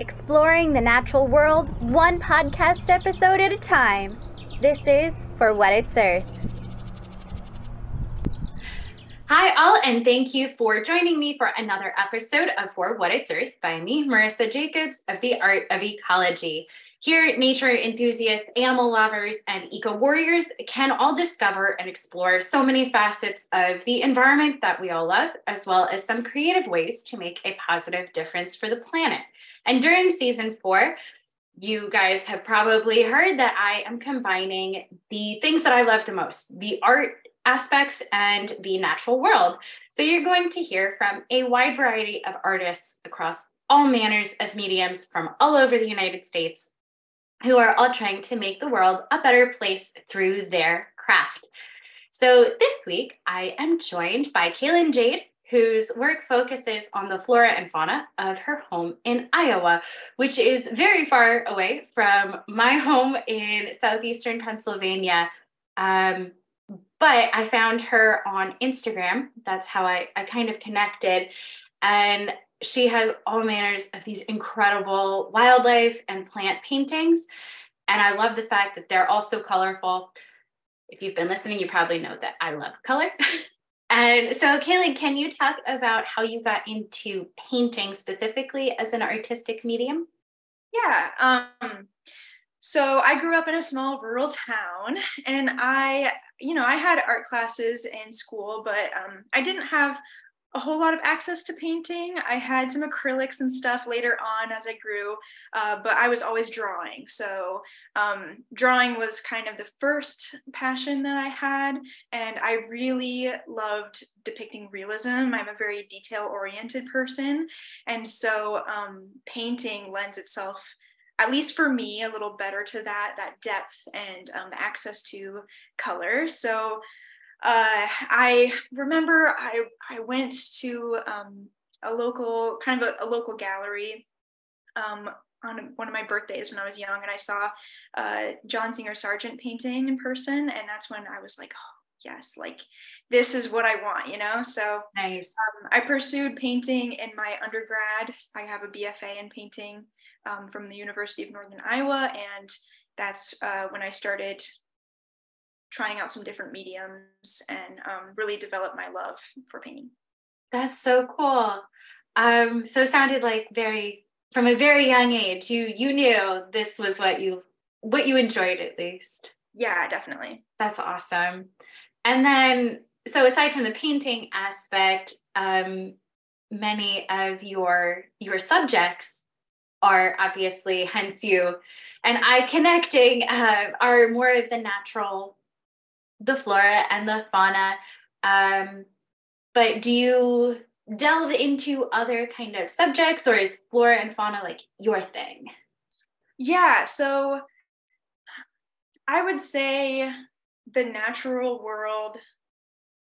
exploring the natural world one podcast episode at a time. This is For What It's Earth. Hi, all, and thank you for joining me for another episode of For What It's Earth by me, Marissa Jacobs of the Art of Ecology. Here, nature enthusiasts, animal lovers, and eco warriors can all discover and explore so many facets of the environment that we all love, as well as some creative ways to make a positive difference for the planet. And during season four, you guys have probably heard that I am combining the things that I love the most the art aspects and the natural world. So you're going to hear from a wide variety of artists across all manners of mediums from all over the United States who are all trying to make the world a better place through their craft. So this week, I am joined by Caylin Jayde, whose work focuses on the flora and fauna of her home in Iowa, which is very far away from my home in southeastern Pennsylvania. Um, but I found her on Instagram. That's how I, I kind of connected. And she has all manners of these incredible wildlife and plant paintings. And I love the fact that they're also colorful. If you've been listening, you probably know that I love color. and so, Caylin, can you talk about how you got into painting specifically as an artistic medium? Yeah. Um, so I grew up in a small rural town and I, you know, I had art classes in school, but um, I didn't have a whole lot of access to painting. I had some acrylics and stuff later on as I grew, uh, but I was always drawing. So um, drawing was kind of the first passion that I had, and I really loved depicting realism. I'm a very detail oriented person, and so um, painting lends itself at least for me a little better to that that depth and um, the access to color so uh, I remember I I went to um, a local kind of a, a local gallery um, on one of my birthdays when I was young, and I saw uh, John Singer Sargent painting in person, and that's when I was like, oh, yes, like this is what I want, you know. So nice. Um, I pursued painting in my undergrad. I have a BFA in painting um, from the University of Northern Iowa, and that's uh, when I started trying out some different mediums and um, really develop my love for painting. That's so cool. Um, so it sounded like very from a very young age, you you knew this was what you what you enjoyed at least. Yeah, definitely. That's awesome. And then so aside from the painting aspect, um, many of your your subjects are obviously hence you and I connecting uh, are more of the natural the flora and the fauna. Um, but do you delve into other kind of subjects or is flora and fauna like your thing? Yeah, so I would say the natural world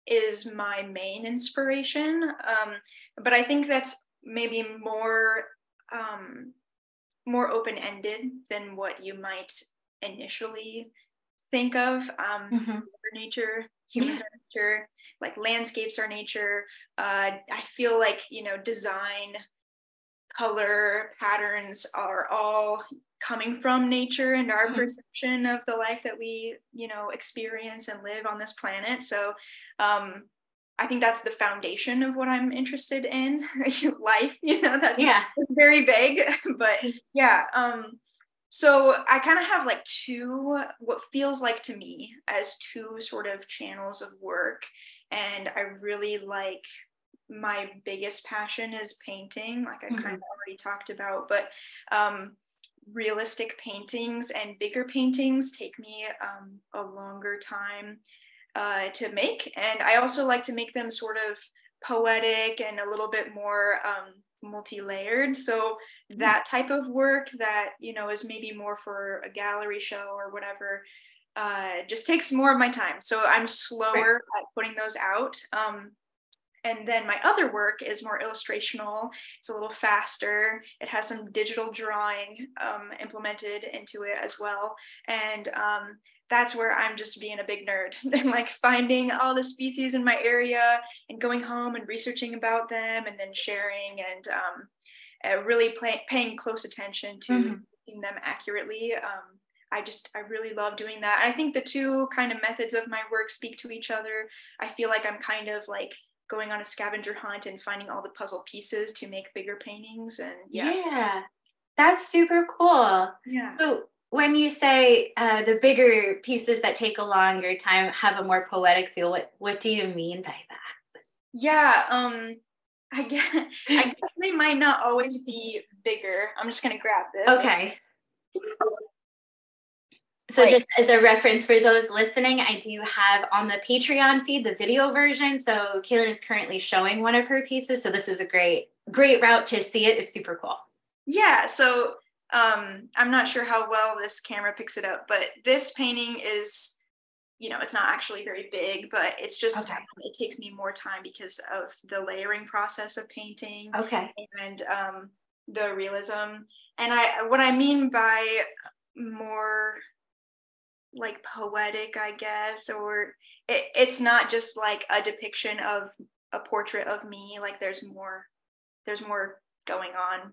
is my main inspiration. Um, but I think that's maybe more um, more open ended than what you might initially think of. Um, mm-hmm. nature, humans yeah. are nature, like landscapes are nature. Uh, I feel like, you know, design, color, patterns are all coming from nature and our mm-hmm. perception of the life that we, you know, experience and live on this planet. So, um, I think that's the foundation of what I'm interested in life. You know, that's yeah, it's very vague, but yeah. Um, so I kind of have like two, what feels like to me as two sort of channels of work. And I really like my biggest passion is painting, like I mm-hmm. kind of already talked about, but um, realistic paintings and bigger paintings take me um, a longer time uh, to make. And I also like to make them sort of poetic and a little bit more um, multi-layered so hmm. That type of work that you know is maybe more for a gallery show or whatever uh, just takes more of my time. So i'm slower right. at putting those out um, and then my other work is more illustrational. It's a little faster. It has some digital drawing um, implemented into it as well. And um, that's where I'm just being a big nerd and like finding all the species in my area and going home and researching about them and then sharing and um, uh, really play, paying close attention to Mhm. them accurately. Um, I just I really love doing that. I think the two kind of methods of my work speak to each other. I feel like I'm kind of like going on a scavenger hunt and finding all the puzzle pieces to make bigger paintings and Yeah. yeah. That's super cool. Yeah. So when you say uh, the bigger pieces that take a longer time have a more poetic feel, what what do you mean by that? Yeah, um I guess, I guess they might not always be bigger. I'm just gonna grab this. Okay. So just as a reference for those listening, I do have on the Patreon feed the video version. So Caylin is currently showing one of her pieces. So this is a great, great route to see it. It's super cool. Yeah, so um I'm not sure how well this camera picks it up, but this painting is you know, it's not actually very big, but it's just Okay. um, it takes me more time because of the layering process of painting Okay. and um the realism. And I what I mean by more like poetic, I guess, or it, it's not just like a depiction of a portrait of me. Like there's more, there's more going on,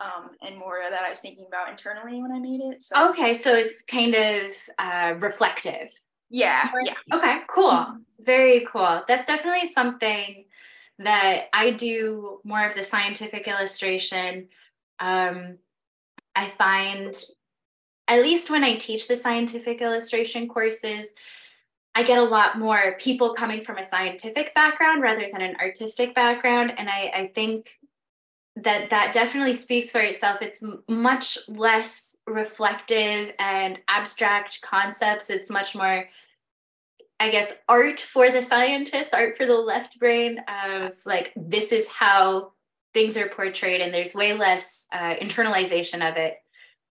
um, and more that I was thinking about internally when I made it. So Okay. So it's kind of uh, reflective. Yeah, yeah, Okay, cool. Mhm. Very cool. That's definitely something that I do more of the scientific illustration. Um, I find, at least when I teach the scientific illustration courses, I get a lot more people coming from a scientific background rather than an artistic background. And I, I think that that definitely speaks for itself. It's much less reflective and abstract concepts. It's much more, I guess, art for the scientists art for the left brain of like, this is how things are portrayed, and there's way less uh, internalization of it.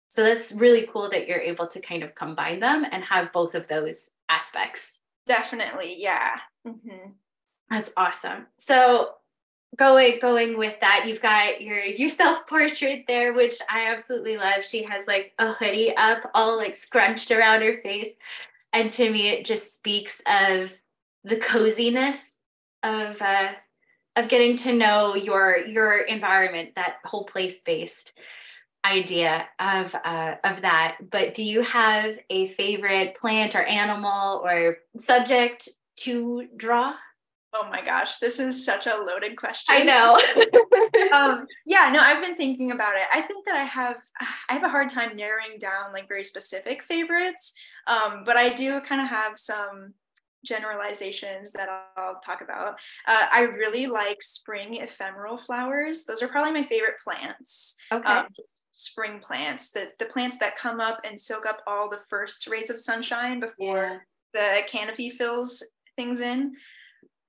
So that's really cool that you're able to kind of combine them and have both of those aspects. definitely, yeah. hmm That's awesome. So going going with that, you've got your your self portrait there, which I absolutely love. She has like a hoodie up, all like scrunched around her face, and to me, it just speaks of the coziness of uh, of getting to know your your environment, that whole place based idea of uh, of that. But do you have a favorite plant or animal or subject to draw? Oh my gosh, this is such a loaded question. I know. um yeah no i've been thinking about it i think that i have i have a hard time narrowing down like very specific favorites um but i do kind of have some generalizations that i'll talk about uh, i really like spring ephemeral flowers those are probably my favorite plants okay. um, spring plants the, the plants that come up and soak up all the first rays of sunshine before the canopy fills things in.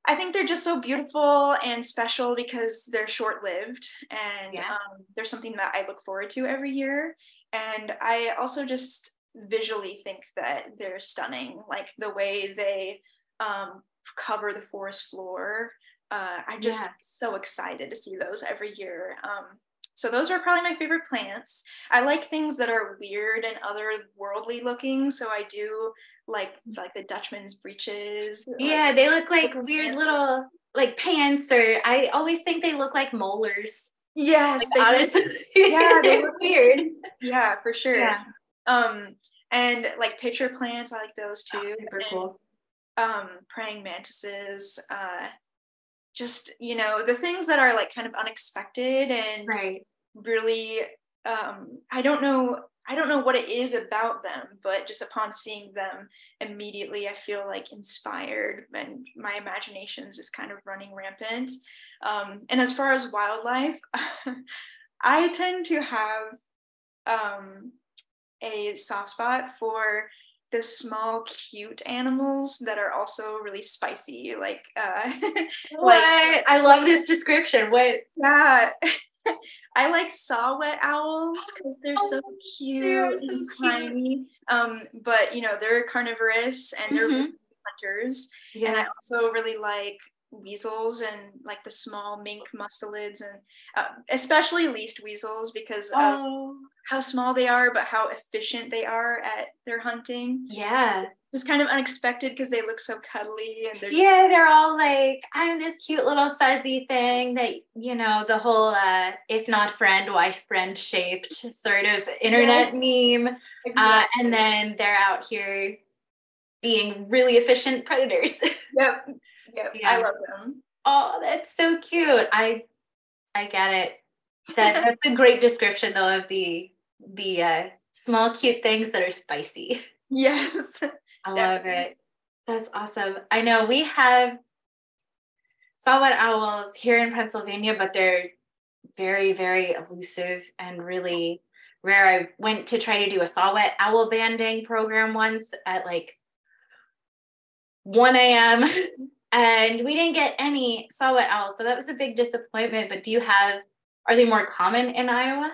I think they're just so beautiful and special because they're short lived and Yeah. um, they're something that I look forward to every year. And I also just visually think that they're stunning, like the way they um, cover the forest floor. Uh, I'm just Yeah. so excited to see those every year. Um, so those are probably my favorite plants. I like things that are weird and otherworldly looking. So I do like like the Dutchman's breeches. Yeah, they look like little weird pants. little like pants, or I always think they look like molars. yes, Like, they do. honestly. Yeah, they look weird. Yeah, for sure. Yeah. Um, and like pitcher plants, I like those Oh, too. super cool. Um, praying mantises. Uh, just you know the things that are like kind of unexpected and Right. really um i don't know i don't know what it is about them but just upon seeing them immediately i feel like inspired and my imagination is just kind of running rampant um and as far as wildlife i tend to have um a soft spot for the small cute animals that are also really spicy like uh What? I love this description. What? Yeah. I like saw-whet owls because they're so Oh, cute they're and so cute. tiny. Um, but you know, they're carnivorous and they're Mhm. really hunters. And I also really like weasels and like the small mink mustelids and uh, especially least weasels because Oh, of how small they are but how efficient they are at their hunting yeah. just kind of unexpected because they look so cuddly and they're Yeah, they're all like, I'm this cute little fuzzy thing that, you know, the whole uh, if not friend, why friend shaped sort of internet meme. Uh, Exactly. and then they're out here being really efficient predators. yep yep Yeah. i love them oh, that's so cute. I I get it. That that's a great description though of the the uh, small cute things that are spicy. yes I love Definitely. it. That's awesome. I know we have saw-whet owls here in Pennsylvania, but they're very, very elusive and really rare. I went to try to do a saw-whet owl banding program once at like 1 a.m. and we didn't get any saw-whet owls. So that was a big disappointment. But do you have, are they more common in Iowa?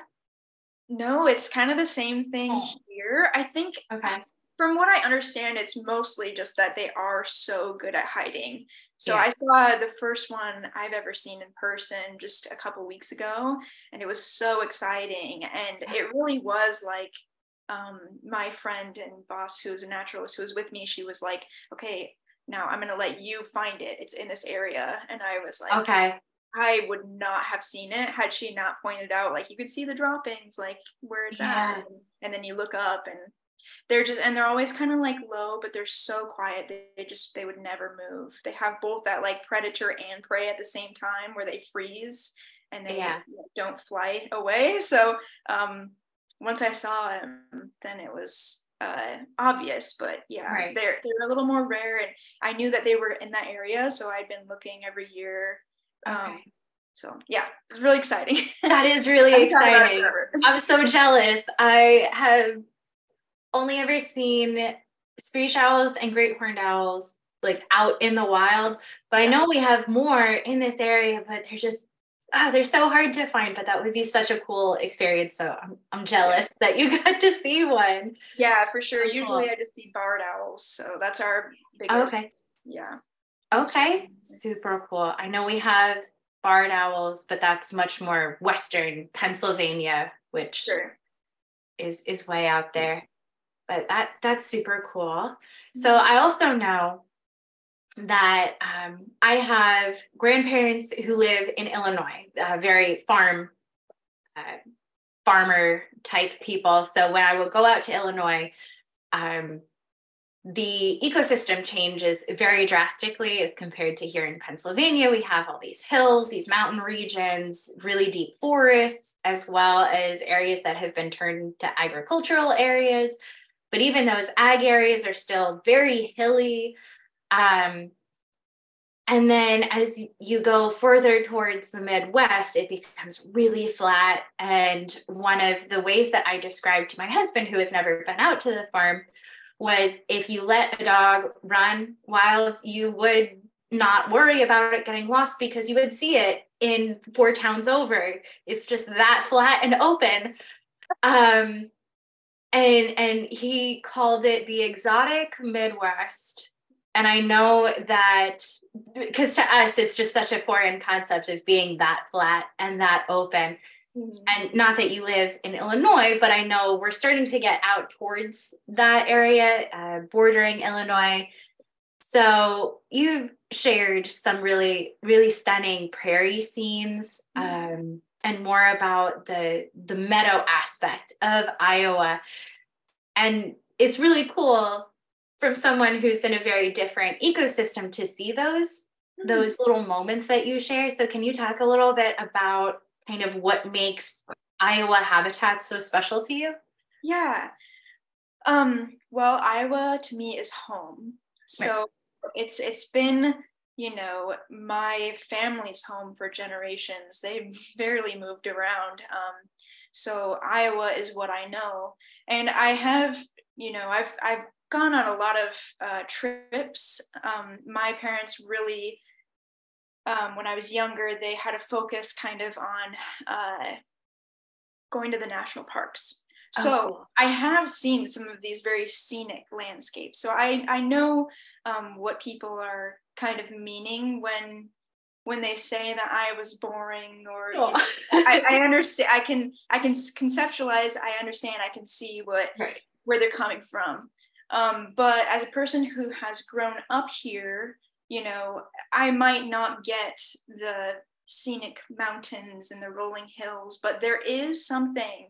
No it's kind of the same thing Oh. here i think Okay. from what I understand, it's mostly just that they are so good at hiding. So Yeah. I saw the first one I've ever seen in person just a couple weeks ago, and it was so exciting. And it really was like um, my friend and boss, who's a naturalist, who was with me. She was like, "Okay, now I'm gonna let you find it. It's in this area." And I was like, Okay. I would not have seen it had she not pointed out, like you could see the droppings, like where it's Yeah. at, and, then you look up, and they're just, and they're always kind of like low, but they're so quiet. They, they just, they would never move. They have both that like predator and prey at the same time, where they freeze and they Yeah. don't fly away. So um, once I saw them then it was uh, obvious. But yeah, Right. they're they're a little more rare, and I knew that they were in that area, so I'd been looking every year. Um, so yeah, it's really exciting. That is really I'm talking about it exciting. I'm so jealous. I have only ever seen screech owls and great horned owls like out in the wild, but I know we have more in this area, but they're just oh, they're so hard to find. But that would be such a cool experience. So I'm I'm jealous that you got to see one. yeah, for sure. Cool. Usually I just see barred owls, so that's our biggest. Okay. Yeah. Okay. Super cool. I know we have barred owls, but that's much more western Pennsylvania, which Sure. is is way out there but that that's super cool so i also know that um, i have grandparents who live in illinois uh, very farm uh, farmer type people so when i would go out to illinois um, the ecosystem changes very drastically as compared to here in Pennsylvania. We have all these hills, these mountain regions, really deep forests, as well as areas that have been turned to agricultural areas. But even those ag areas are still very hilly. Um, and then as you go further towards the Midwest, it becomes really flat. And one of the ways that I described to my husband, who has never been out to the farm, was if you let a dog run wild, you would not worry about it getting lost because you would see it in four towns over. It's just that flat and open. Um, and and he called it the exotic Midwest. And I know that because to us, it's just such a foreign concept of being that flat and that open Mhm. and not that you live in Illinois, but I know we're starting to get out towards that area, uh, bordering Illinois. So you've shared some really, really stunning prairie scenes, um, and more about the the meadow aspect of Iowa, and it's really cool from someone who's in a very different ecosystem to see those those little moments that you share. So can you talk a little bit about kind of what makes Iowa habitat so special to you? Yeah. Um, well, Iowa to me is home. So it's it's been, you know, my family's home for generations. They've barely moved around. Um, so Iowa is what I know. And I have, you know, I've I've gone on a lot of uh, trips. Um, my parents really um, when I was younger, they had a focus kind of on uh, going to the national parks. So oh. I have seen some of these very scenic landscapes. So I I know um, what people are kind of meaning when when they say that I was boring or oh. you know, I, I, understand I can I can conceptualize I understand I can see what right. where they're coming from um, but as a person who has grown up here you know I might not get the scenic mountains and the rolling hills but there is something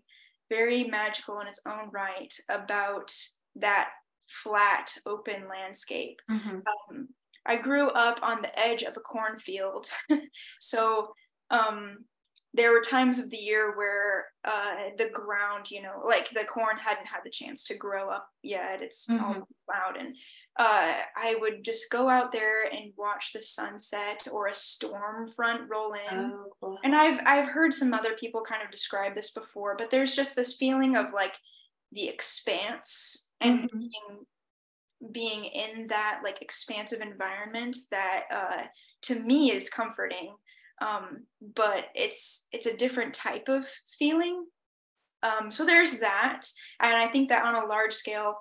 very magical in its own right about that flat open landscape mm-hmm. um, I grew up on the edge of a cornfield. so um, there were times of the year where uh, the ground, you know, like the corn hadn't had the chance to grow up yet. It's mm-hmm. all loud. And uh, I would just go out there and watch the sunset or a storm front roll in. Oh, And I've, I've heard some other people kind of describe this before, but there's just this feeling of like the expanse and mm-hmm. being being in that like expansive environment that uh, to me is comforting um, but it's it's a different type of feeling um, so there's that and i think that on a large scale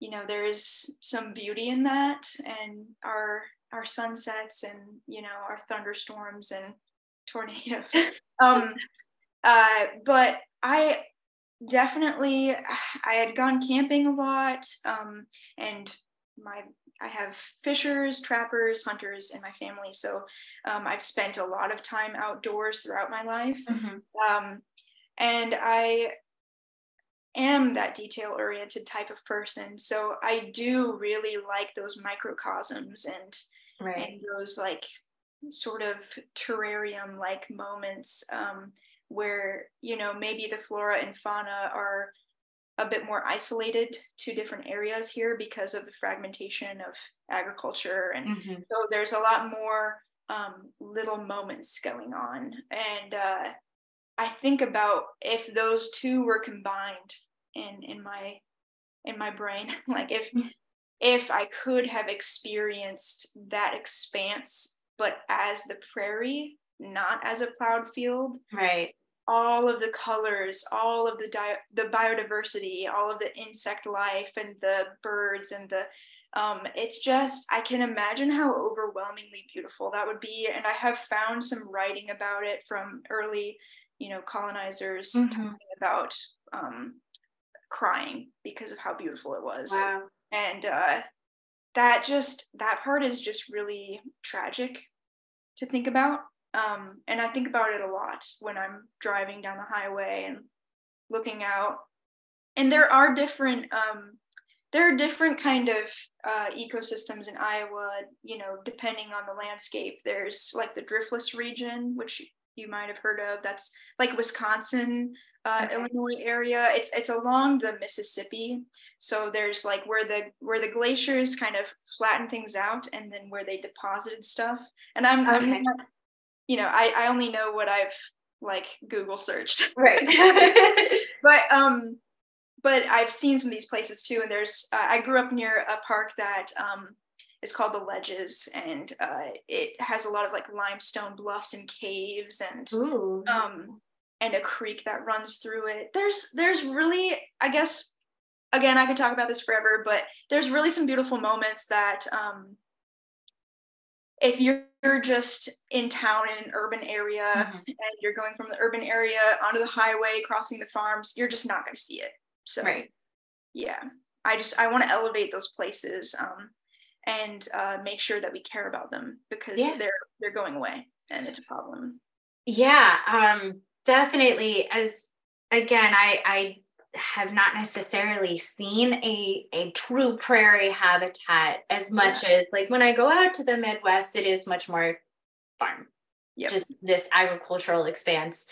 you know there is some beauty in that and our our sunsets and you know our thunderstorms and tornadoes. Um, uh, but i definitely i had gone camping a lot um, and my i have fishers trappers hunters in my family. So um, i've spent a lot of time outdoors throughout my life. Mm-hmm. um, and i am that detail oriented type of person so i do really like those microcosms and right. and those like sort of terrarium like moments um, where you know maybe the flora and fauna are a bit more isolated to different areas here because of the fragmentation of agriculture and mm-hmm. so there's a lot more um, little moments going on and uh, i think about if those two were combined in in my in my brain like if mm-hmm. if i could have experienced that expanse but as the prairie not as a plowed field. Right. All of the colors, all of the di- the biodiversity, all of the insect life and the birds and the um, it's just I can imagine how overwhelmingly beautiful that would be, and I have found some writing about it from early, you know, colonizers mm-hmm. talking about um, crying because of how beautiful it was. Wow. And uh, that just that part is just really tragic to think about um, and I think about it a lot when I'm driving down the highway and looking out. And there are different um, there are different kind of uh, ecosystems in Iowa, you know, depending on the landscape. There's like the driftless region, which you might have heard of. That's like Wisconsin, uh, okay. Illinois area. It's it's along the Mississippi. So there's like where the where the glaciers kind of flatten things out, and then where they deposited stuff. And I'm, okay. I'm not you know, I, I only know what I've like Google searched. Right. but um but I've seen some of these places too. And there's uh, I grew up near a park that um is called the Ledges, and uh, it has a lot of like limestone bluffs and caves, and Ooh, um, and a creek that runs through it. There's there's really I guess again I could talk about this forever, but there's really some beautiful moments that um, if you're just in town in an urban area mm-hmm. and you're going from the urban area onto the highway crossing the farms you're just not going to see it so right yeah i just i want to elevate those places um, and uh, make sure that we care about them because yeah. they're they're going away and it's a problem yeah um definitely as again i i have not necessarily seen a, a true prairie habitat as much yeah. as like when I go out to the Midwest, it is much more farm, yep. just this agricultural expanse.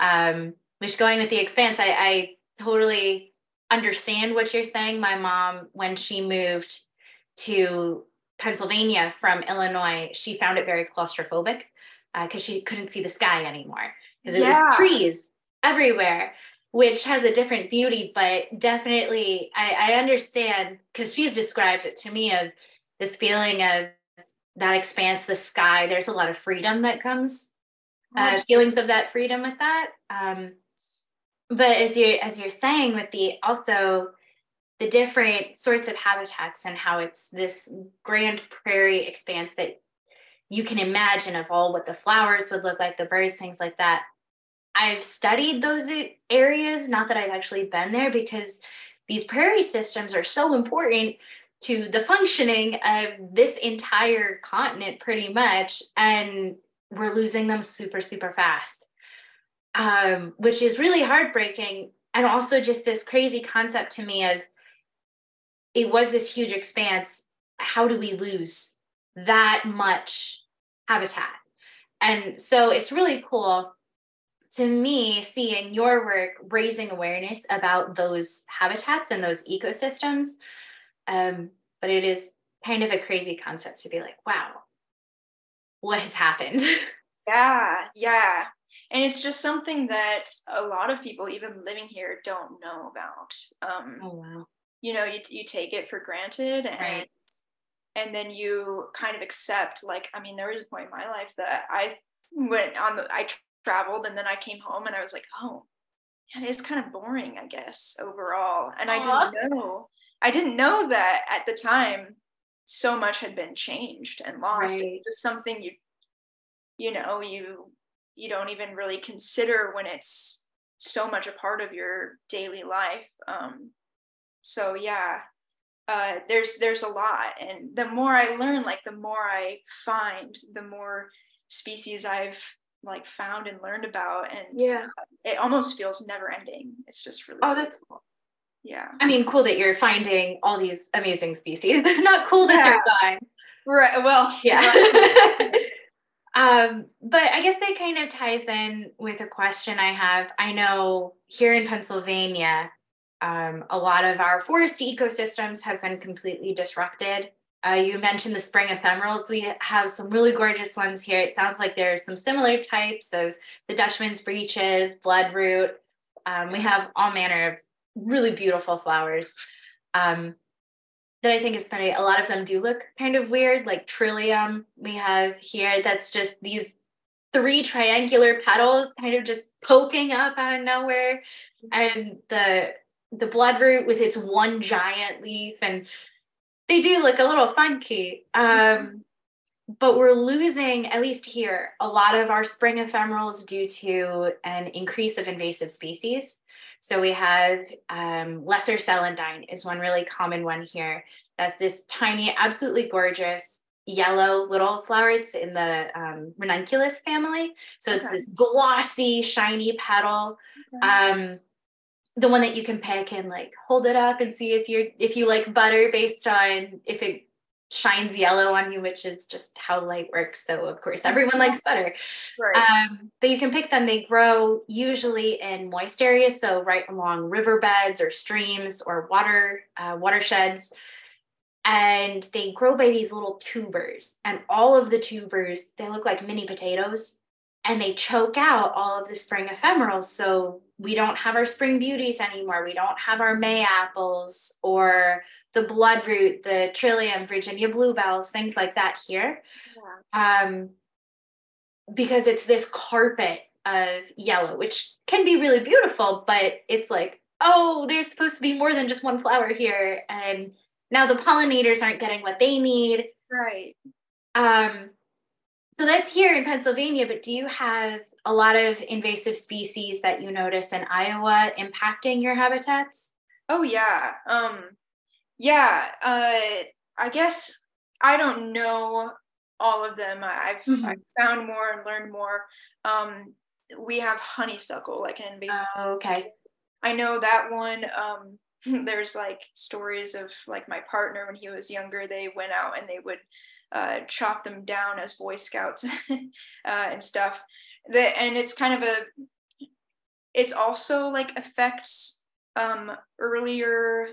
Um, which going with the expanse, I, I totally understand what you're saying. My mom, when she moved to Pennsylvania from Illinois, she found it very claustrophobic because uh, she couldn't see the sky anymore because it yeah. was trees everywhere which has a different beauty, but definitely I, I understand because she's described it to me of this feeling of that expanse, the sky. There's a lot of freedom that comes, uh, feelings of that freedom with that. Um, but as you as you're saying with the also the different sorts of habitats and how it's this grand prairie expanse that you can imagine of all what the flowers would look like, the birds, things like that. I've studied those areas, not that I've actually been there, because these prairie systems are so important to the functioning of this entire continent, pretty much. And we're losing them super, super fast, um, which is really heartbreaking. And also, just this crazy concept to me of it was this huge expanse. How do we lose that much habitat? And so it's really cool to me seeing your work raising awareness about those habitats and those ecosystems. Um, but it is kind of a crazy concept to be like, wow, what has happened? Yeah, yeah. And it's just something that a lot of people, even living here, don't know about. Um, oh, wow you know you, you take it for granted and right. and then you kind of accept like i mean there was a point in my life that i went on the i traveled and then i came home and i was like oh it is kind of boring i guess overall and Aww. i didn't know i didn't know that at the time so much had been changed and lost right. it's just something you you know you you don't even really consider when it's so much a part of your daily life um so yeah uh, there's there's a lot. And the more i learn like the more i find the more species i've like found and learned about. And yeah. it almost feels never ending. It's just really oh that's cool. Yeah. I mean cool that you're finding all these amazing species not cool that yeah. they're dying right well yeah. um but i guess that kind of ties in with a question i have. I know here in pennsylvania um, a lot of our forest ecosystems have been completely disrupted. Uh, you mentioned the spring ephemerals. We have some really gorgeous ones here. It sounds like there's some similar types of the Dutchman's breeches, bloodroot. Um, we have all manner of really beautiful flowers um, that I think is funny. A lot of them do look kind of weird, like trillium we have here. That's just these three triangular petals kind of just poking up out of nowhere. And the the bloodroot with its one giant leaf and they do look a little funky. Um, but we're losing at least here a lot of our spring ephemerals due to an increase of invasive species. So we have um, lesser celandine is one really common one here. That's this tiny absolutely gorgeous yellow little flower. It's in the um, ranunculus family. So it's this glossy shiny petal. Okay. The one that you can pick and like hold it up and see if you're if you like butter based on if it shines yellow on you, which is just how light works. So of course everyone likes butter. Right. Um, but you can pick them. They grow usually in moist areas, so right along riverbeds or streams or water uh, watersheds. And they grow by these little tubers, and all of the tubers they look like mini potatoes, and they choke out all of the spring ephemerals. So we don't have our spring beauties anymore. We don't have our May apples or the bloodroot, the trillium, Virginia bluebells, things like that here. Yeah. Um, because it's this carpet of yellow, which can be really beautiful, but it's like, oh, there's supposed to be more than just one flower here. And now the pollinators aren't getting what they need. Right. Um, so that's here in Pennsylvania, but do you have a lot of invasive species that you notice in Iowa impacting your habitats? Oh yeah. Um yeah, uh I guess I don't know all of them. I've, mm-hmm. I've found more and learned more. Um we have honeysuckle like an invasive. Oh, okay. I know that one um there's like stories of like my partner when he was younger they went out and they would uh, chop them down as Boy Scouts uh, and stuff. That and it's kind of a. It's also like affects um, earlier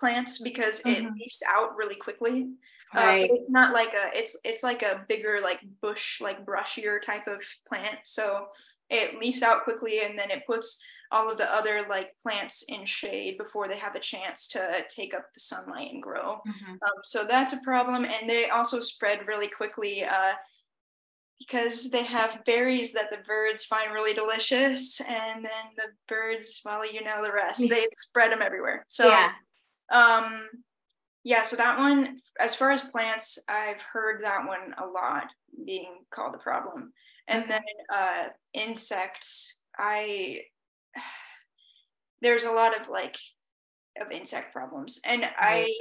plants because mm-hmm. it leaves out really quickly. Uh, right. Uh, it's not like a. It's it's like a bigger like bush like brushier type of plant. So it leaves out quickly and then it puts all of the other like plants in shade before they have a chance to take up the sunlight and grow. Mm-hmm. Um, so that's a problem, and they also spread really quickly. Uh, because they have berries that the birds find really delicious, and then the birds, well, you know the rest. They spread them everywhere. So, yeah. um, yeah. So that one, as far as plants, I've heard that one a lot being called a problem, and Okay. then uh, insects. I there's a lot of like of insect problems, and I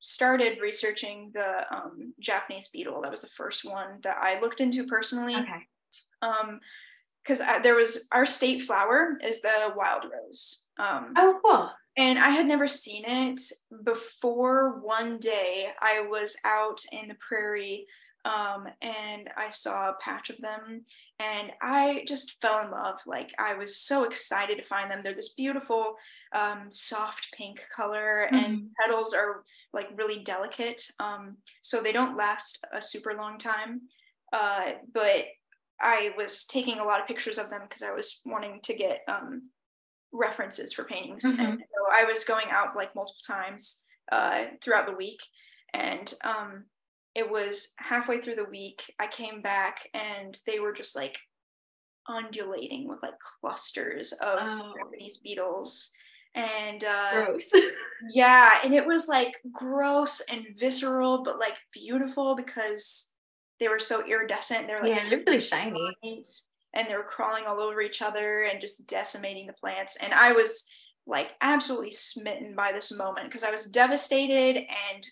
started researching the um, Japanese beetle. That was the first one that I looked into personally. Okay. Um, because there was our state flower is the wild rose. Um, Oh, cool. and I had never seen it before. One day, I was out in the prairie, um, and I saw a patch of them, and I just fell in love. Like I was so excited to find them. They're this beautiful, um, soft pink color, and Mhm. petals are like really delicate. Um, so they don't last a super long time. Uh, but I was taking a lot of pictures of them because I was wanting to get um, references for paintings. Mhm. And so I was going out like multiple times uh, throughout the week. And um, it was halfway through the week, I came back and they were just like undulating with like clusters of Oh. Japanese beetles. And uh, Gross. yeah, and it was like gross and visceral, but like beautiful because they were so iridescent. They're like yeah, they're really shiny. and they were crawling all over each other and just decimating the plants. And I was like absolutely smitten by this moment because I was devastated and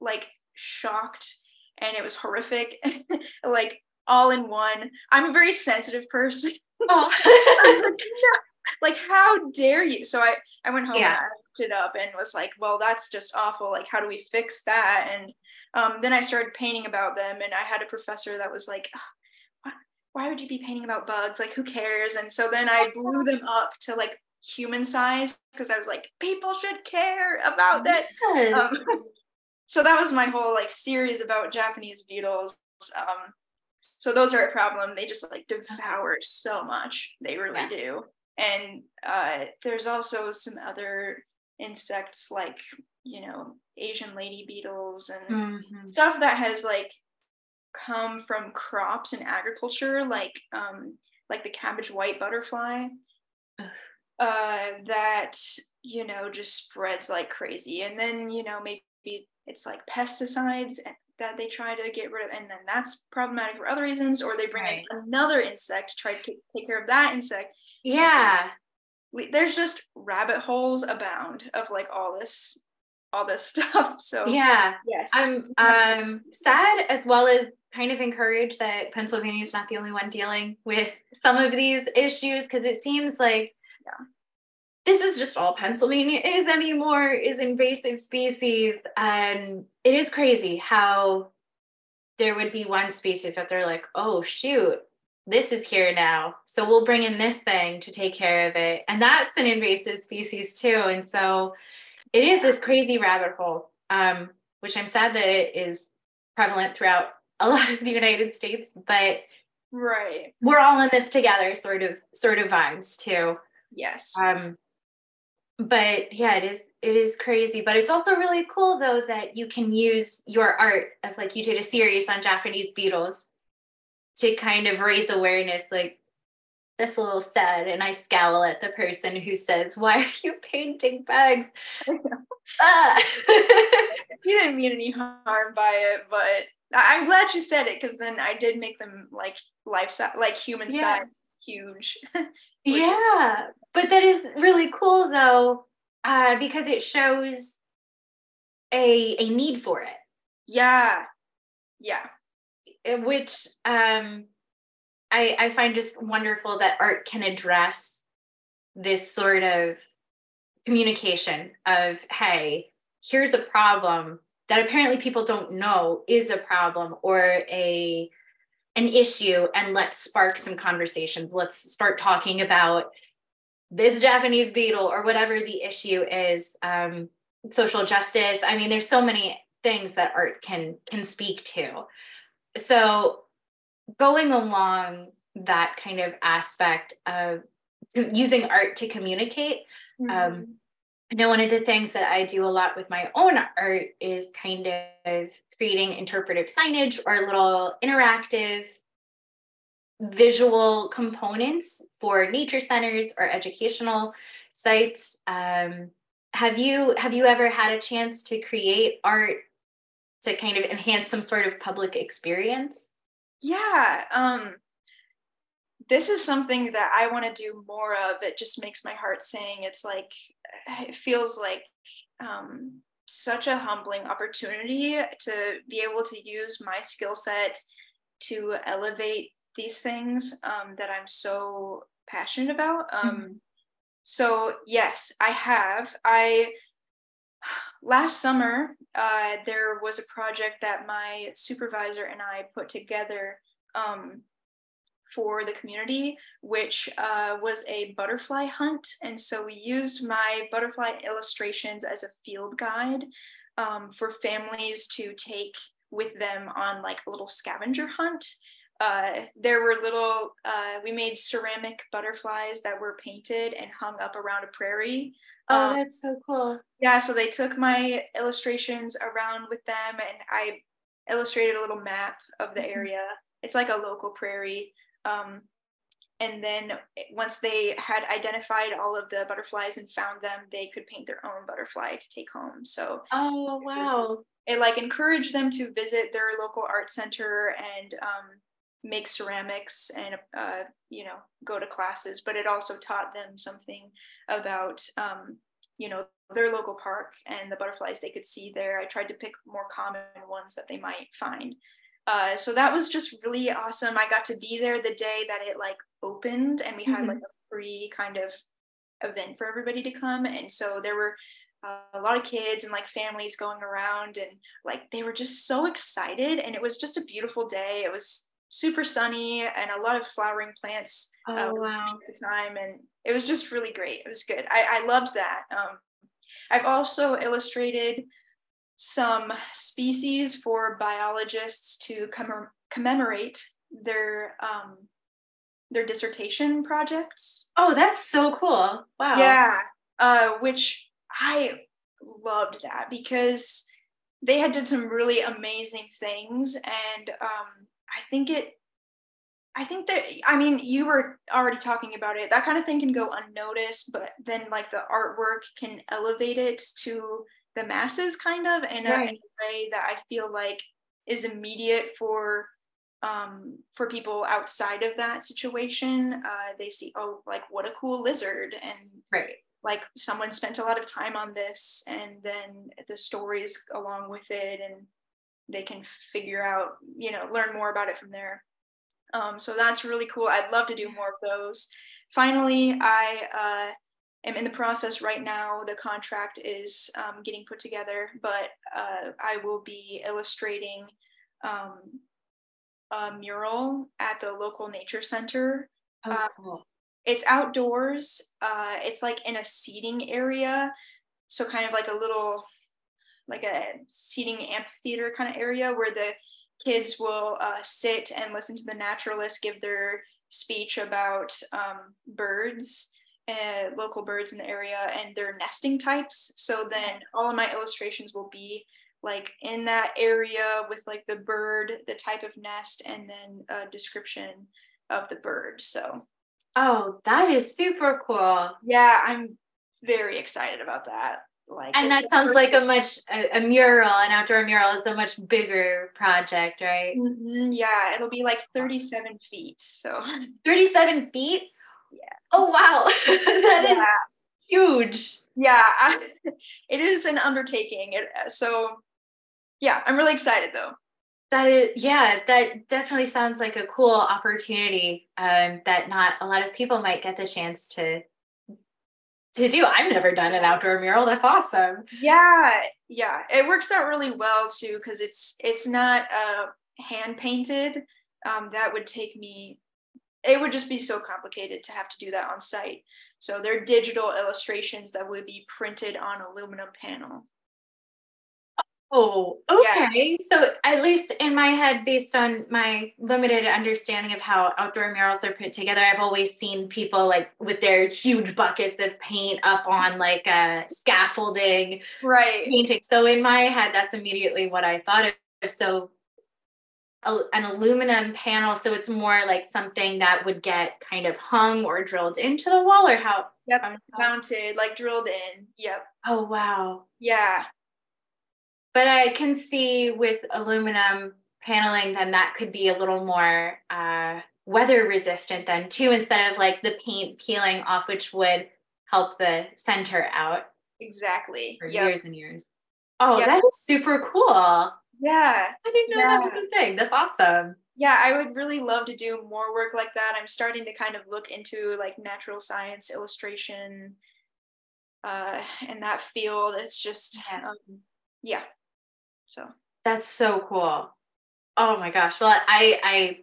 like shocked, and it was horrific, like all in one. I'm a very sensitive person. Oh. like how dare you so i i went home Yeah. and i looked it up and was like well that's just awful like how do we fix that and um, then i started painting about them and i had a professor that was like "Ugh, why, why would you be painting about bugs like who cares and so then i blew them up to like human size because i was like people should care about this Yes. um, so that was my whole like series about Japanese beetles. Um, so those are a problem. They just like devour so much. They really Yeah. do. And uh, there's also some other insects like you know Asian lady beetles and Mhm. stuff that has like come from crops and agriculture, like um, like the cabbage white butterfly, uh, that you know just spreads like crazy. And then you know maybe it's like pesticides that they try to get rid of, and then that's problematic for other reasons. Or they bring Right. in another insect to try to take care of that insect. Yeah. We, there's just rabbit holes abound of like all this, all this stuff. So Yeah. yes, I'm um sad as well as kind of encouraged that Pennsylvania is not the only one dealing with some of these issues because it seems like Yeah. This is just all Pennsylvania is anymore is invasive species and it is crazy how there would be one species that they're like oh shoot this is here now so we'll bring in this thing to take care of it and that's an invasive species too and so it is this crazy rabbit hole um, which i'm sad that it is prevalent throughout a lot of the united states but right. we're all in this together sort of sort of vibes too Yes. um but yeah it is it is crazy but it's also really cool though that you can use your art of like you did a series on japanese beetles to kind of raise awareness like that's a little sad and i scowl at the person who says why are you painting bugs Ah. you didn't mean any harm by it, but I'm glad you said it because then I did make them like life size, like human Yeah. size, huge. Yeah, but that is really cool though, uh, because it shows a a need for it, yeah, yeah, uh, which um, I I find just wonderful that art can address this sort of communication of hey, here's a problem that apparently people don't know is a problem or a an issue and let's spark some conversations. Let's start talking about this japanese beetle or whatever the issue is um, social justice. I mean there's so many things that art can can speak to. So going along that kind of aspect of using art to communicate um, I know one of the things that I do a lot with my own art is kind of creating interpretive signage or little interactive visual components for nature centers or educational sites. Um, have you have you ever had a chance to create art to kind of enhance some sort of public experience? Yeah, um, this is something that I want to do more of. It just makes my heart sing. It's like it feels like um, such a humbling opportunity to be able to use my skill set to elevate these things um, that I'm so passionate about. Um, mm-hmm. So yes, I have. I last summer uh, there was a project that my supervisor and I put together um, for the community, which uh, was a butterfly hunt. And so we used my butterfly illustrations as a field guide um, for families to take with them on like a little scavenger hunt. Uh, there were little, uh, we made ceramic butterflies that were painted and hung up around a prairie. Oh, um, that's so cool. Yeah, so they took my illustrations around with them and I illustrated a little map of the mm-hmm. area. It's like a local prairie. Um, and then once they had identified all of the butterflies and found them, they could paint their own butterfly to take home. So oh wow, it, it like encouraged them to visit their local art center and um, make ceramics and uh, you know go to classes. But it also taught them something about um, you know their local park and the butterflies they could see there. I tried to pick more common ones that they might find. Uh, so that was just really awesome. I got to be there the day that it like opened, and we had mm-hmm. like a free kind of event for everybody to come. And so there were uh, a lot of kids and like families going around, and like they were just so excited. And it was just a beautiful day. It was super sunny and a lot of flowering plants oh, uh, wow. at the time, and it was just really great. It was good. I, I loved that. Um, I've also illustrated some species for biologists to commem- commemorate their um, their dissertation projects. Oh, that's so cool! Wow. Yeah, uh, which I loved that because they had did some really amazing things, and um, I think it. I think that I mean you were already talking about it. That kind of thing can go unnoticed, but then like the artwork can elevate it to the masses kind of in, right. a, in a, way that I feel like is immediate for um, for people outside of that situation. Uh, they see, oh, like what a cool lizard, and right. like someone spent a lot of time on this, and then the stories along with it, and they can figure out, you know, learn more about it from there. Um, so that's really cool. I'd love to do more of those. Finally, I uh, am in the process right now. The contract is um, getting put together, but uh, I will be illustrating um, a mural at the local nature center. Oh, uh, cool. it's outdoors. Uh, it's like in a seating area, so kind of like a little, like a seating amphitheater kind of area where the kids will uh, sit and listen to the naturalist give their speech about um, birds uh, local birds in the area and their nesting types. So then all of my illustrations will be like in that area with like the bird, the type of nest, and then a description of the bird. So, oh, that is super cool. Yeah, I'm very excited about that. Like, and that sounds like a much a, a, mural, an outdoor mural is a much bigger project, right? Mm-hmm, yeah, it'll be like 37 feet. So 37 feet. Yeah. Oh wow, that yeah. is huge. Yeah, I, it is an undertaking. It, so, yeah, I'm really excited though. That is, yeah, that definitely sounds like a cool opportunity um, that not a lot of people might get the chance to to do. I've never done an outdoor mural. That's awesome. Yeah, yeah, it works out really well too because it's it's not uh, hand painted. Um, that would take me it would just be so complicated to have to do that on site. So they're digital illustrations that would be printed on aluminum panel. Oh, okay. Yeah. So at least in my head, based on my limited understanding of how outdoor murals are put together, I've always seen people like with their huge buckets of paint up on like a scaffolding, right? Painting. So in my head, that's immediately what I thought of. So a, an aluminum panel, so it's more like something that would get kind of hung or drilled into the wall, or how? Yep, mounted, like drilled in. Yep. Oh wow. Yeah. But I can see with aluminum paneling, then that could be a little more uh, weather resistant then too, instead of like the paint peeling off, which would help the center out. Exactly. For yep. years and years. Oh, yep. that is super cool. Yeah. I didn't know yeah. that was a thing. That's awesome. Yeah, I would really love to do more work like that. I'm starting to kind of look into like natural science illustration uh in that field. It's just yeah. Um, yeah. So that's so cool. Oh my gosh. Well, I I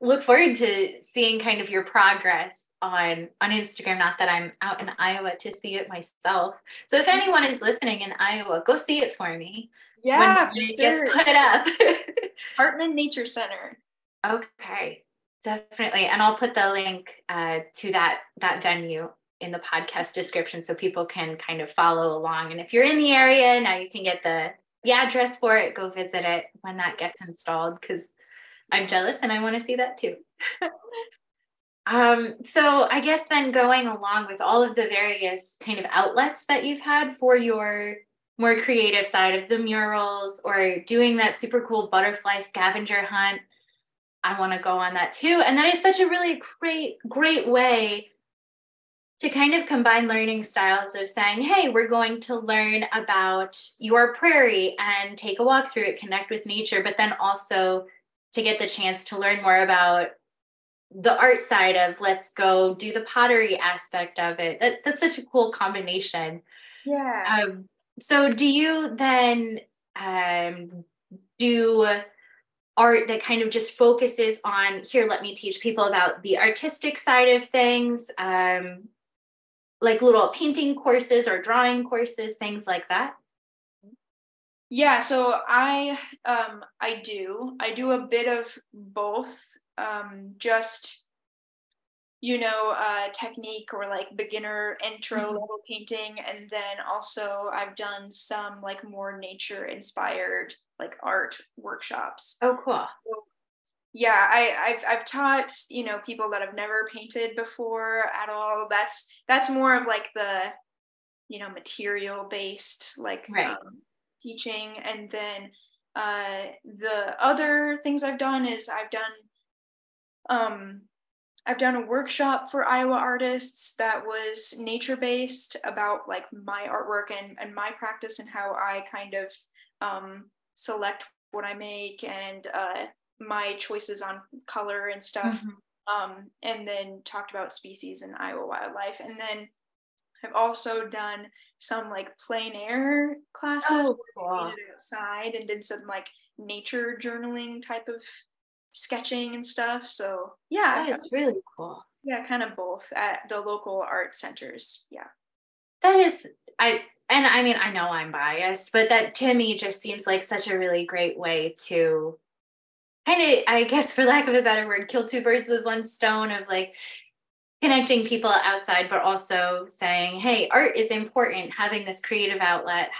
look forward to seeing kind of your progress on on Instagram. Not that I'm out in Iowa to see it myself. So if anyone is listening in Iowa, go see it for me. Yeah, when, when it sure. gets put up. Hartman Nature Center. Okay, definitely, and I'll put the link uh, to that that venue in the podcast description so people can kind of follow along. And if you're in the area now, you can get the the address for it. Go visit it when that gets installed because I'm jealous and I want to see that too. um, so I guess then going along with all of the various kind of outlets that you've had for your more creative side of the murals or doing that super cool butterfly scavenger hunt. I want to go on that too. And that is such a really great, great way to kind of combine learning styles of saying, hey, we're going to learn about your prairie and take a walk through it, connect with nature, but then also to get the chance to learn more about the art side of let's go do the pottery aspect of it. That, that's such a cool combination. Yeah. Um, so do you then um, do art that kind of just focuses on here let me teach people about the artistic side of things um, like little painting courses or drawing courses, things like that? Yeah, so I um I do. I do a bit of both. Um just you know, uh technique or like beginner intro mm-hmm. level painting and then also I've done some like more nature inspired like art workshops. Oh cool. So yeah I, I've I've taught you know people that have never painted before at all. That's that's more of like the you know material based like right. um, teaching, and then uh, the other things I've done is I've done um I've done a workshop for Iowa artists that was nature based about like my artwork and and my practice and how I kind of um, select what I make and uh, my choices on color and stuff. Mm-hmm. Um, and then talked about species and Iowa wildlife. And then I've also done some like plein air classes oh, cool. outside and did some like nature journaling type of sketching and stuff. So yeah, that is really cool. Yeah, kind of both at the local art centers. Yeah, that is I and I mean I know I'm biased, but that to me just seems like such a really great way to kind of, I guess, for lack of a better word, kill two birds with one stone of like connecting people outside, but also saying, hey, art is important, having this creative outlet.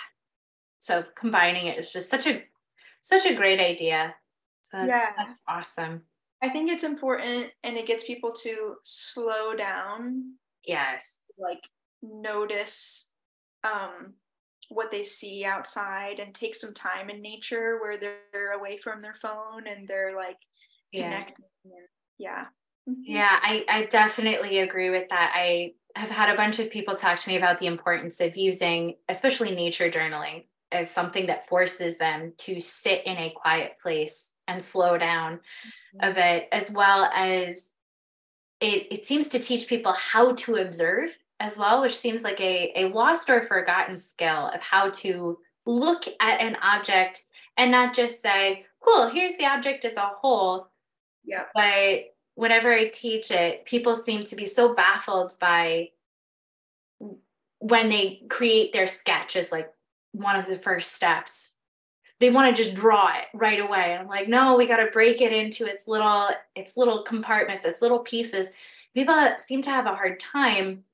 So combining it is just such a such a great idea. So that's, yeah. that's awesome. I think it's important and it gets people to slow down. Yes. Like notice um what they see outside and take some time in nature where they're away from their phone and they're like yeah. connecting and, yeah mm-hmm. yeah I, I definitely agree with that i have had a bunch of people talk to me about the importance of using especially nature journaling as something that forces them to sit in a quiet place and slow down mm-hmm. a bit as well as it, it seems to teach people how to observe as well, which seems like a, a lost or forgotten skill of how to look at an object and not just say, cool, here's the object as a whole. Yeah. But whenever I teach it, people seem to be so baffled by when they create their sketch as like one of the first steps they want to just draw it right away. And I'm like, no, we got to break it into its little its little compartments, its little pieces. People seem to have a hard time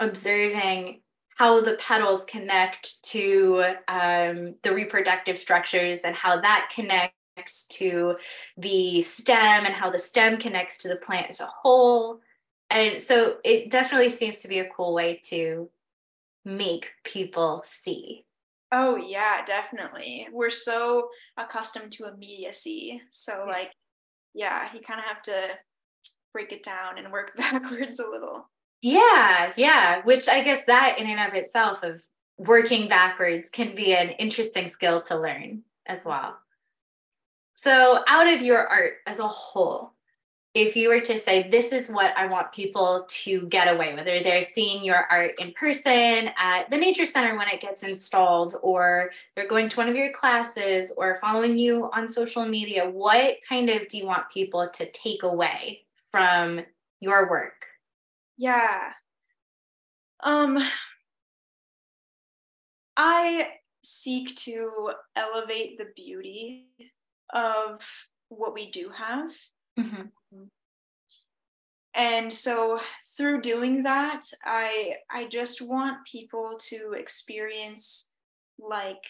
observing how the petals connect to um, the reproductive structures and how that connects to the stem and how the stem connects to the plant as a whole. And so it definitely seems to be a cool way to make people see. Oh yeah, definitely. We're so accustomed to immediacy. So like yeah, you kind of have to break it down and work backwards a little. Yeah, yeah, which I guess that in and of itself of working backwards can be an interesting skill to learn as well. So, out of your art as a whole, if you were to say this is what i want people to get away whether they're seeing your art in person at the nature center when it gets installed or they're going to one of your classes or following you on social media what kind of do you want people to take away from your work? Yeah. Um i seek to elevate the beauty of what we do have. Mm-hmm and so through doing that i i just want people to experience like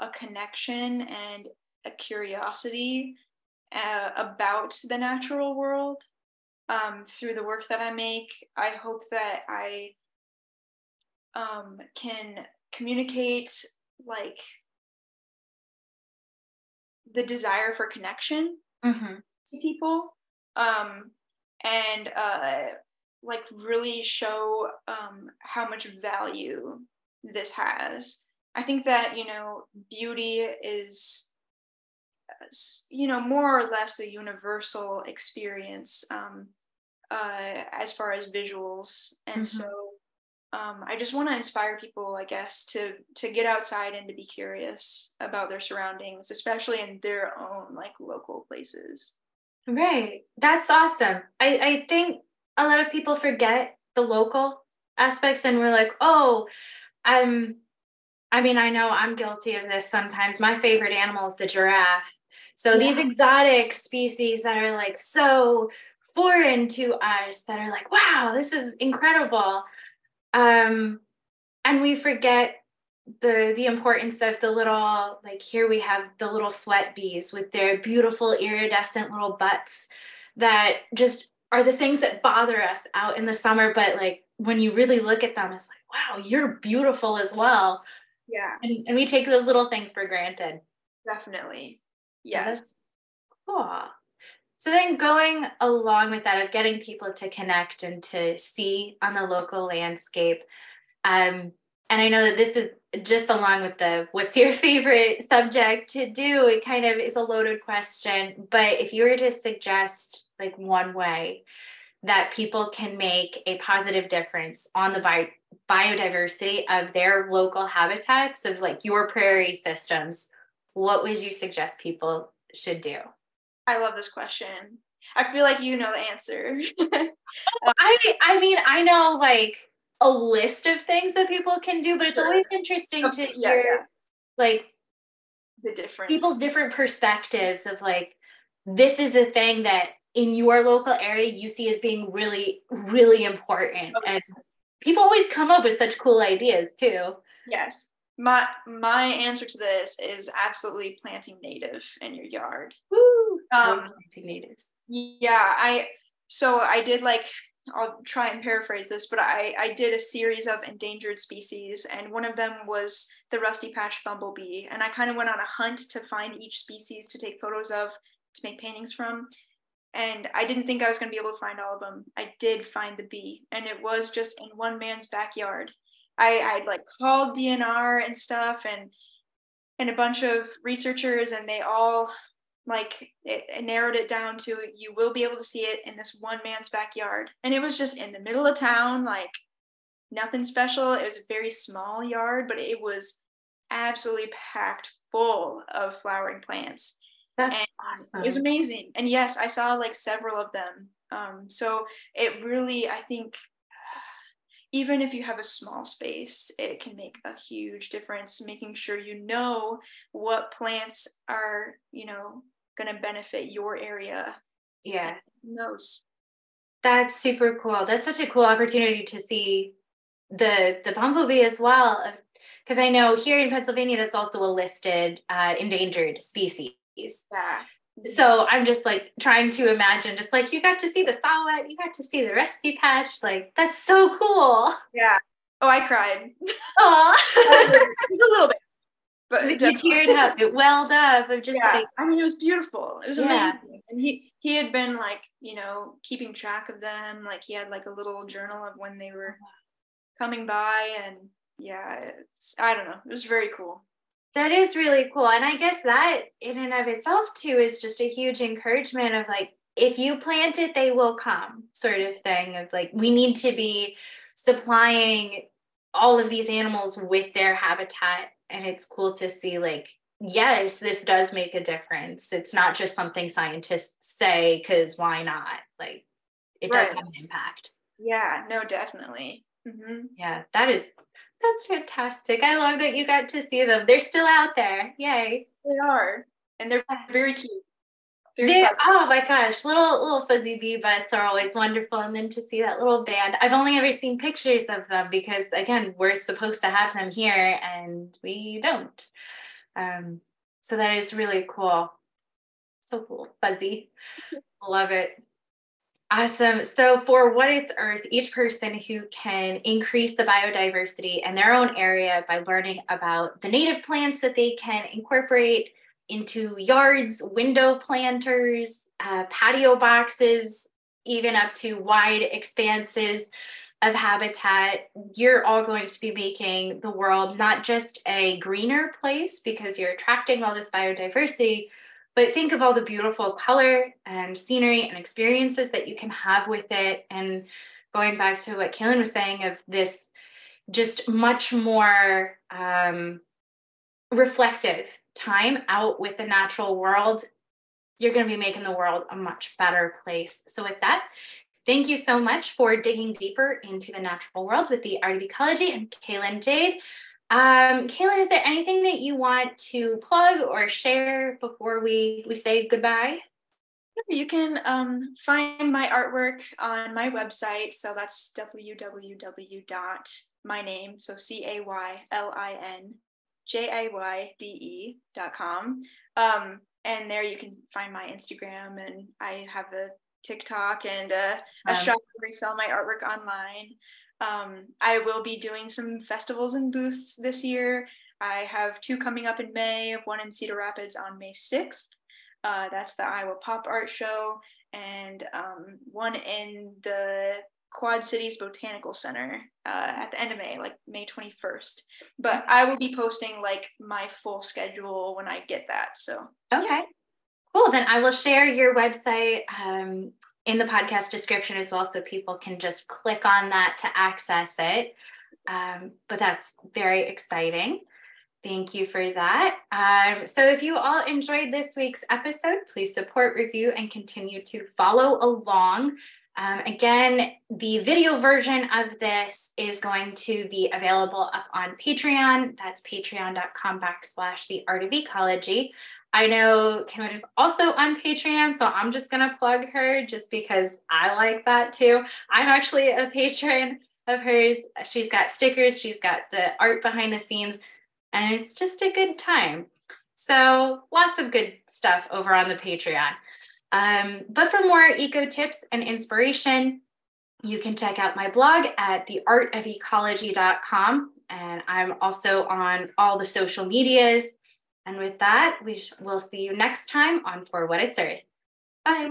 a connection and a curiosity uh, about the natural world um, through the work that i make i hope that i um, can communicate like the desire for connection mm-hmm. to people um, and uh, like really show um, how much value this has. I think that you know beauty is you know more or less a universal experience um, uh, as far as visuals, and mm-hmm. so um, I just want to inspire people, I guess, to to get outside and to be curious about their surroundings, especially in their own like local places. Right. That's awesome. I, I think a lot of people forget the local aspects and we're like, oh, I'm I mean, I know I'm guilty of this sometimes. My favorite animal is the giraffe. So yeah. these exotic species that are like so foreign to us that are like, wow, this is incredible. Um, and we forget the the importance of the little like here we have the little sweat bees with their beautiful iridescent little butts that just are the things that bother us out in the summer but like when you really look at them it's like wow you're beautiful as well. Yeah. And, and we take those little things for granted. Definitely. Yes. cool. So then going along with that of getting people to connect and to see on the local landscape um, and I know that this is just along with the what's your favorite subject to do, it kind of is a loaded question. But if you were to suggest like one way that people can make a positive difference on the bi- biodiversity of their local habitats, of like your prairie systems, what would you suggest people should do? I love this question. I feel like you know the answer. Oh, I I mean, I know like a list of things that people can do, but it's sure. always interesting to hear yeah, yeah. like the different people's different perspectives of like this is a thing that in your local area you see as being really really important okay. and people always come up with such cool ideas too yes my my answer to this is absolutely planting native in your yard Woo! Um, planting natives yeah i so i did like I'll try and paraphrase this, but I, I did a series of endangered species, and one of them was the rusty patch bumblebee. And I kind of went on a hunt to find each species to take photos of to make paintings from. And I didn't think I was going to be able to find all of them. I did find the bee, and it was just in one man's backyard. I I'd like called DNR and stuff, and and a bunch of researchers, and they all like it, it, narrowed it down to you will be able to see it in this one man's backyard. And it was just in the middle of town like nothing special. It was a very small yard but it was absolutely packed full of flowering plants. That's and awesome. it was amazing. And yes i saw like several of them. Um, so it really i think even if you have a small space, it can make a huge difference making sure you know what plants are, you know, going to benefit your area. Yeah. Those. That's super cool. That's such a cool opportunity to see the the bumblebee as well because I know here in Pennsylvania that's also a listed uh, endangered species. Yeah. So I'm just like trying to imagine, just like you got to see the saw you got to see the rusty patch. Like that's so cool. Yeah. Oh, I cried. Oh, just a little bit. But you teared up. It welled up. Of just yeah. like I mean, it was beautiful. It was yeah. amazing. And he he had been like you know keeping track of them. Like he had like a little journal of when they were uh-huh. coming by, and yeah, I don't know. It was very cool. That is really cool. And I guess that in and of itself too is just a huge encouragement of like, if you plant it, they will come sort of thing of like, we need to be supplying all of these animals with their habitat. And it's cool to see like, yes, this does make a difference. It's not just something scientists say, because why not? Like, it right. does have an impact. Yeah, no, definitely. Mm-hmm. Yeah, that is that's fantastic. I love that you got to see them. They're still out there. Yay. They are. And they're very cute. They, oh my gosh, little little fuzzy bee butts are always wonderful. And then to see that little band, I've only ever seen pictures of them because again, we're supposed to have them here and we don't. Um, so that is really cool. So cool, fuzzy. Love it. Awesome. So, for What It's Earth, each person who can increase the biodiversity in their own area by learning about the native plants that they can incorporate into yards, window planters, uh, patio boxes, even up to wide expanses of habitat, you're all going to be making the world not just a greener place because you're attracting all this biodiversity, but think of all the beautiful color and scenery and experiences that you can have with it. And going back to what Caylin was saying of this just much more um, reflective time out with the natural world, you're going to be making the world a much better place. So, with that, thank you so much for digging deeper into the natural world with the Art of Ecology and Caylin Jayde. Um, Caylin, is there anything that you want to plug or share before we, we say goodbye? You can um, find my artwork on my website. So that's www.myname, so C A Y L I N J A Y D E dot com. Um, and there you can find my Instagram, and I have a TikTok and a, a shop where I sell my artwork online. Um, I will be doing some festivals and booths this year. I have two coming up in May, one in Cedar Rapids on May 6th. Uh, that's the Iowa Pop Art Show, and um, one in the Quad Cities Botanical Center uh, at the end of May, like May 21st. But I will be posting like my full schedule when I get that. So, okay. Cool. Then I will share your website um, in the podcast description as well, so people can just click on that to access it. Um, but that's very exciting. Thank you for that. Um, so, if you all enjoyed this week's episode, please support, review, and continue to follow along. Um, again, the video version of this is going to be available up on Patreon. That's patreon.com backslash the art of ecology. I know Caylin is also on Patreon, so I'm just going to plug her just because I like that too. I'm actually a patron of hers. She's got stickers, she's got the art behind the scenes, and it's just a good time. So, lots of good stuff over on the Patreon. Um, but for more eco tips and inspiration, you can check out my blog at theartofecology.com. And I'm also on all the social medias and with that, we will see you next time on For What It's Earth. Bye.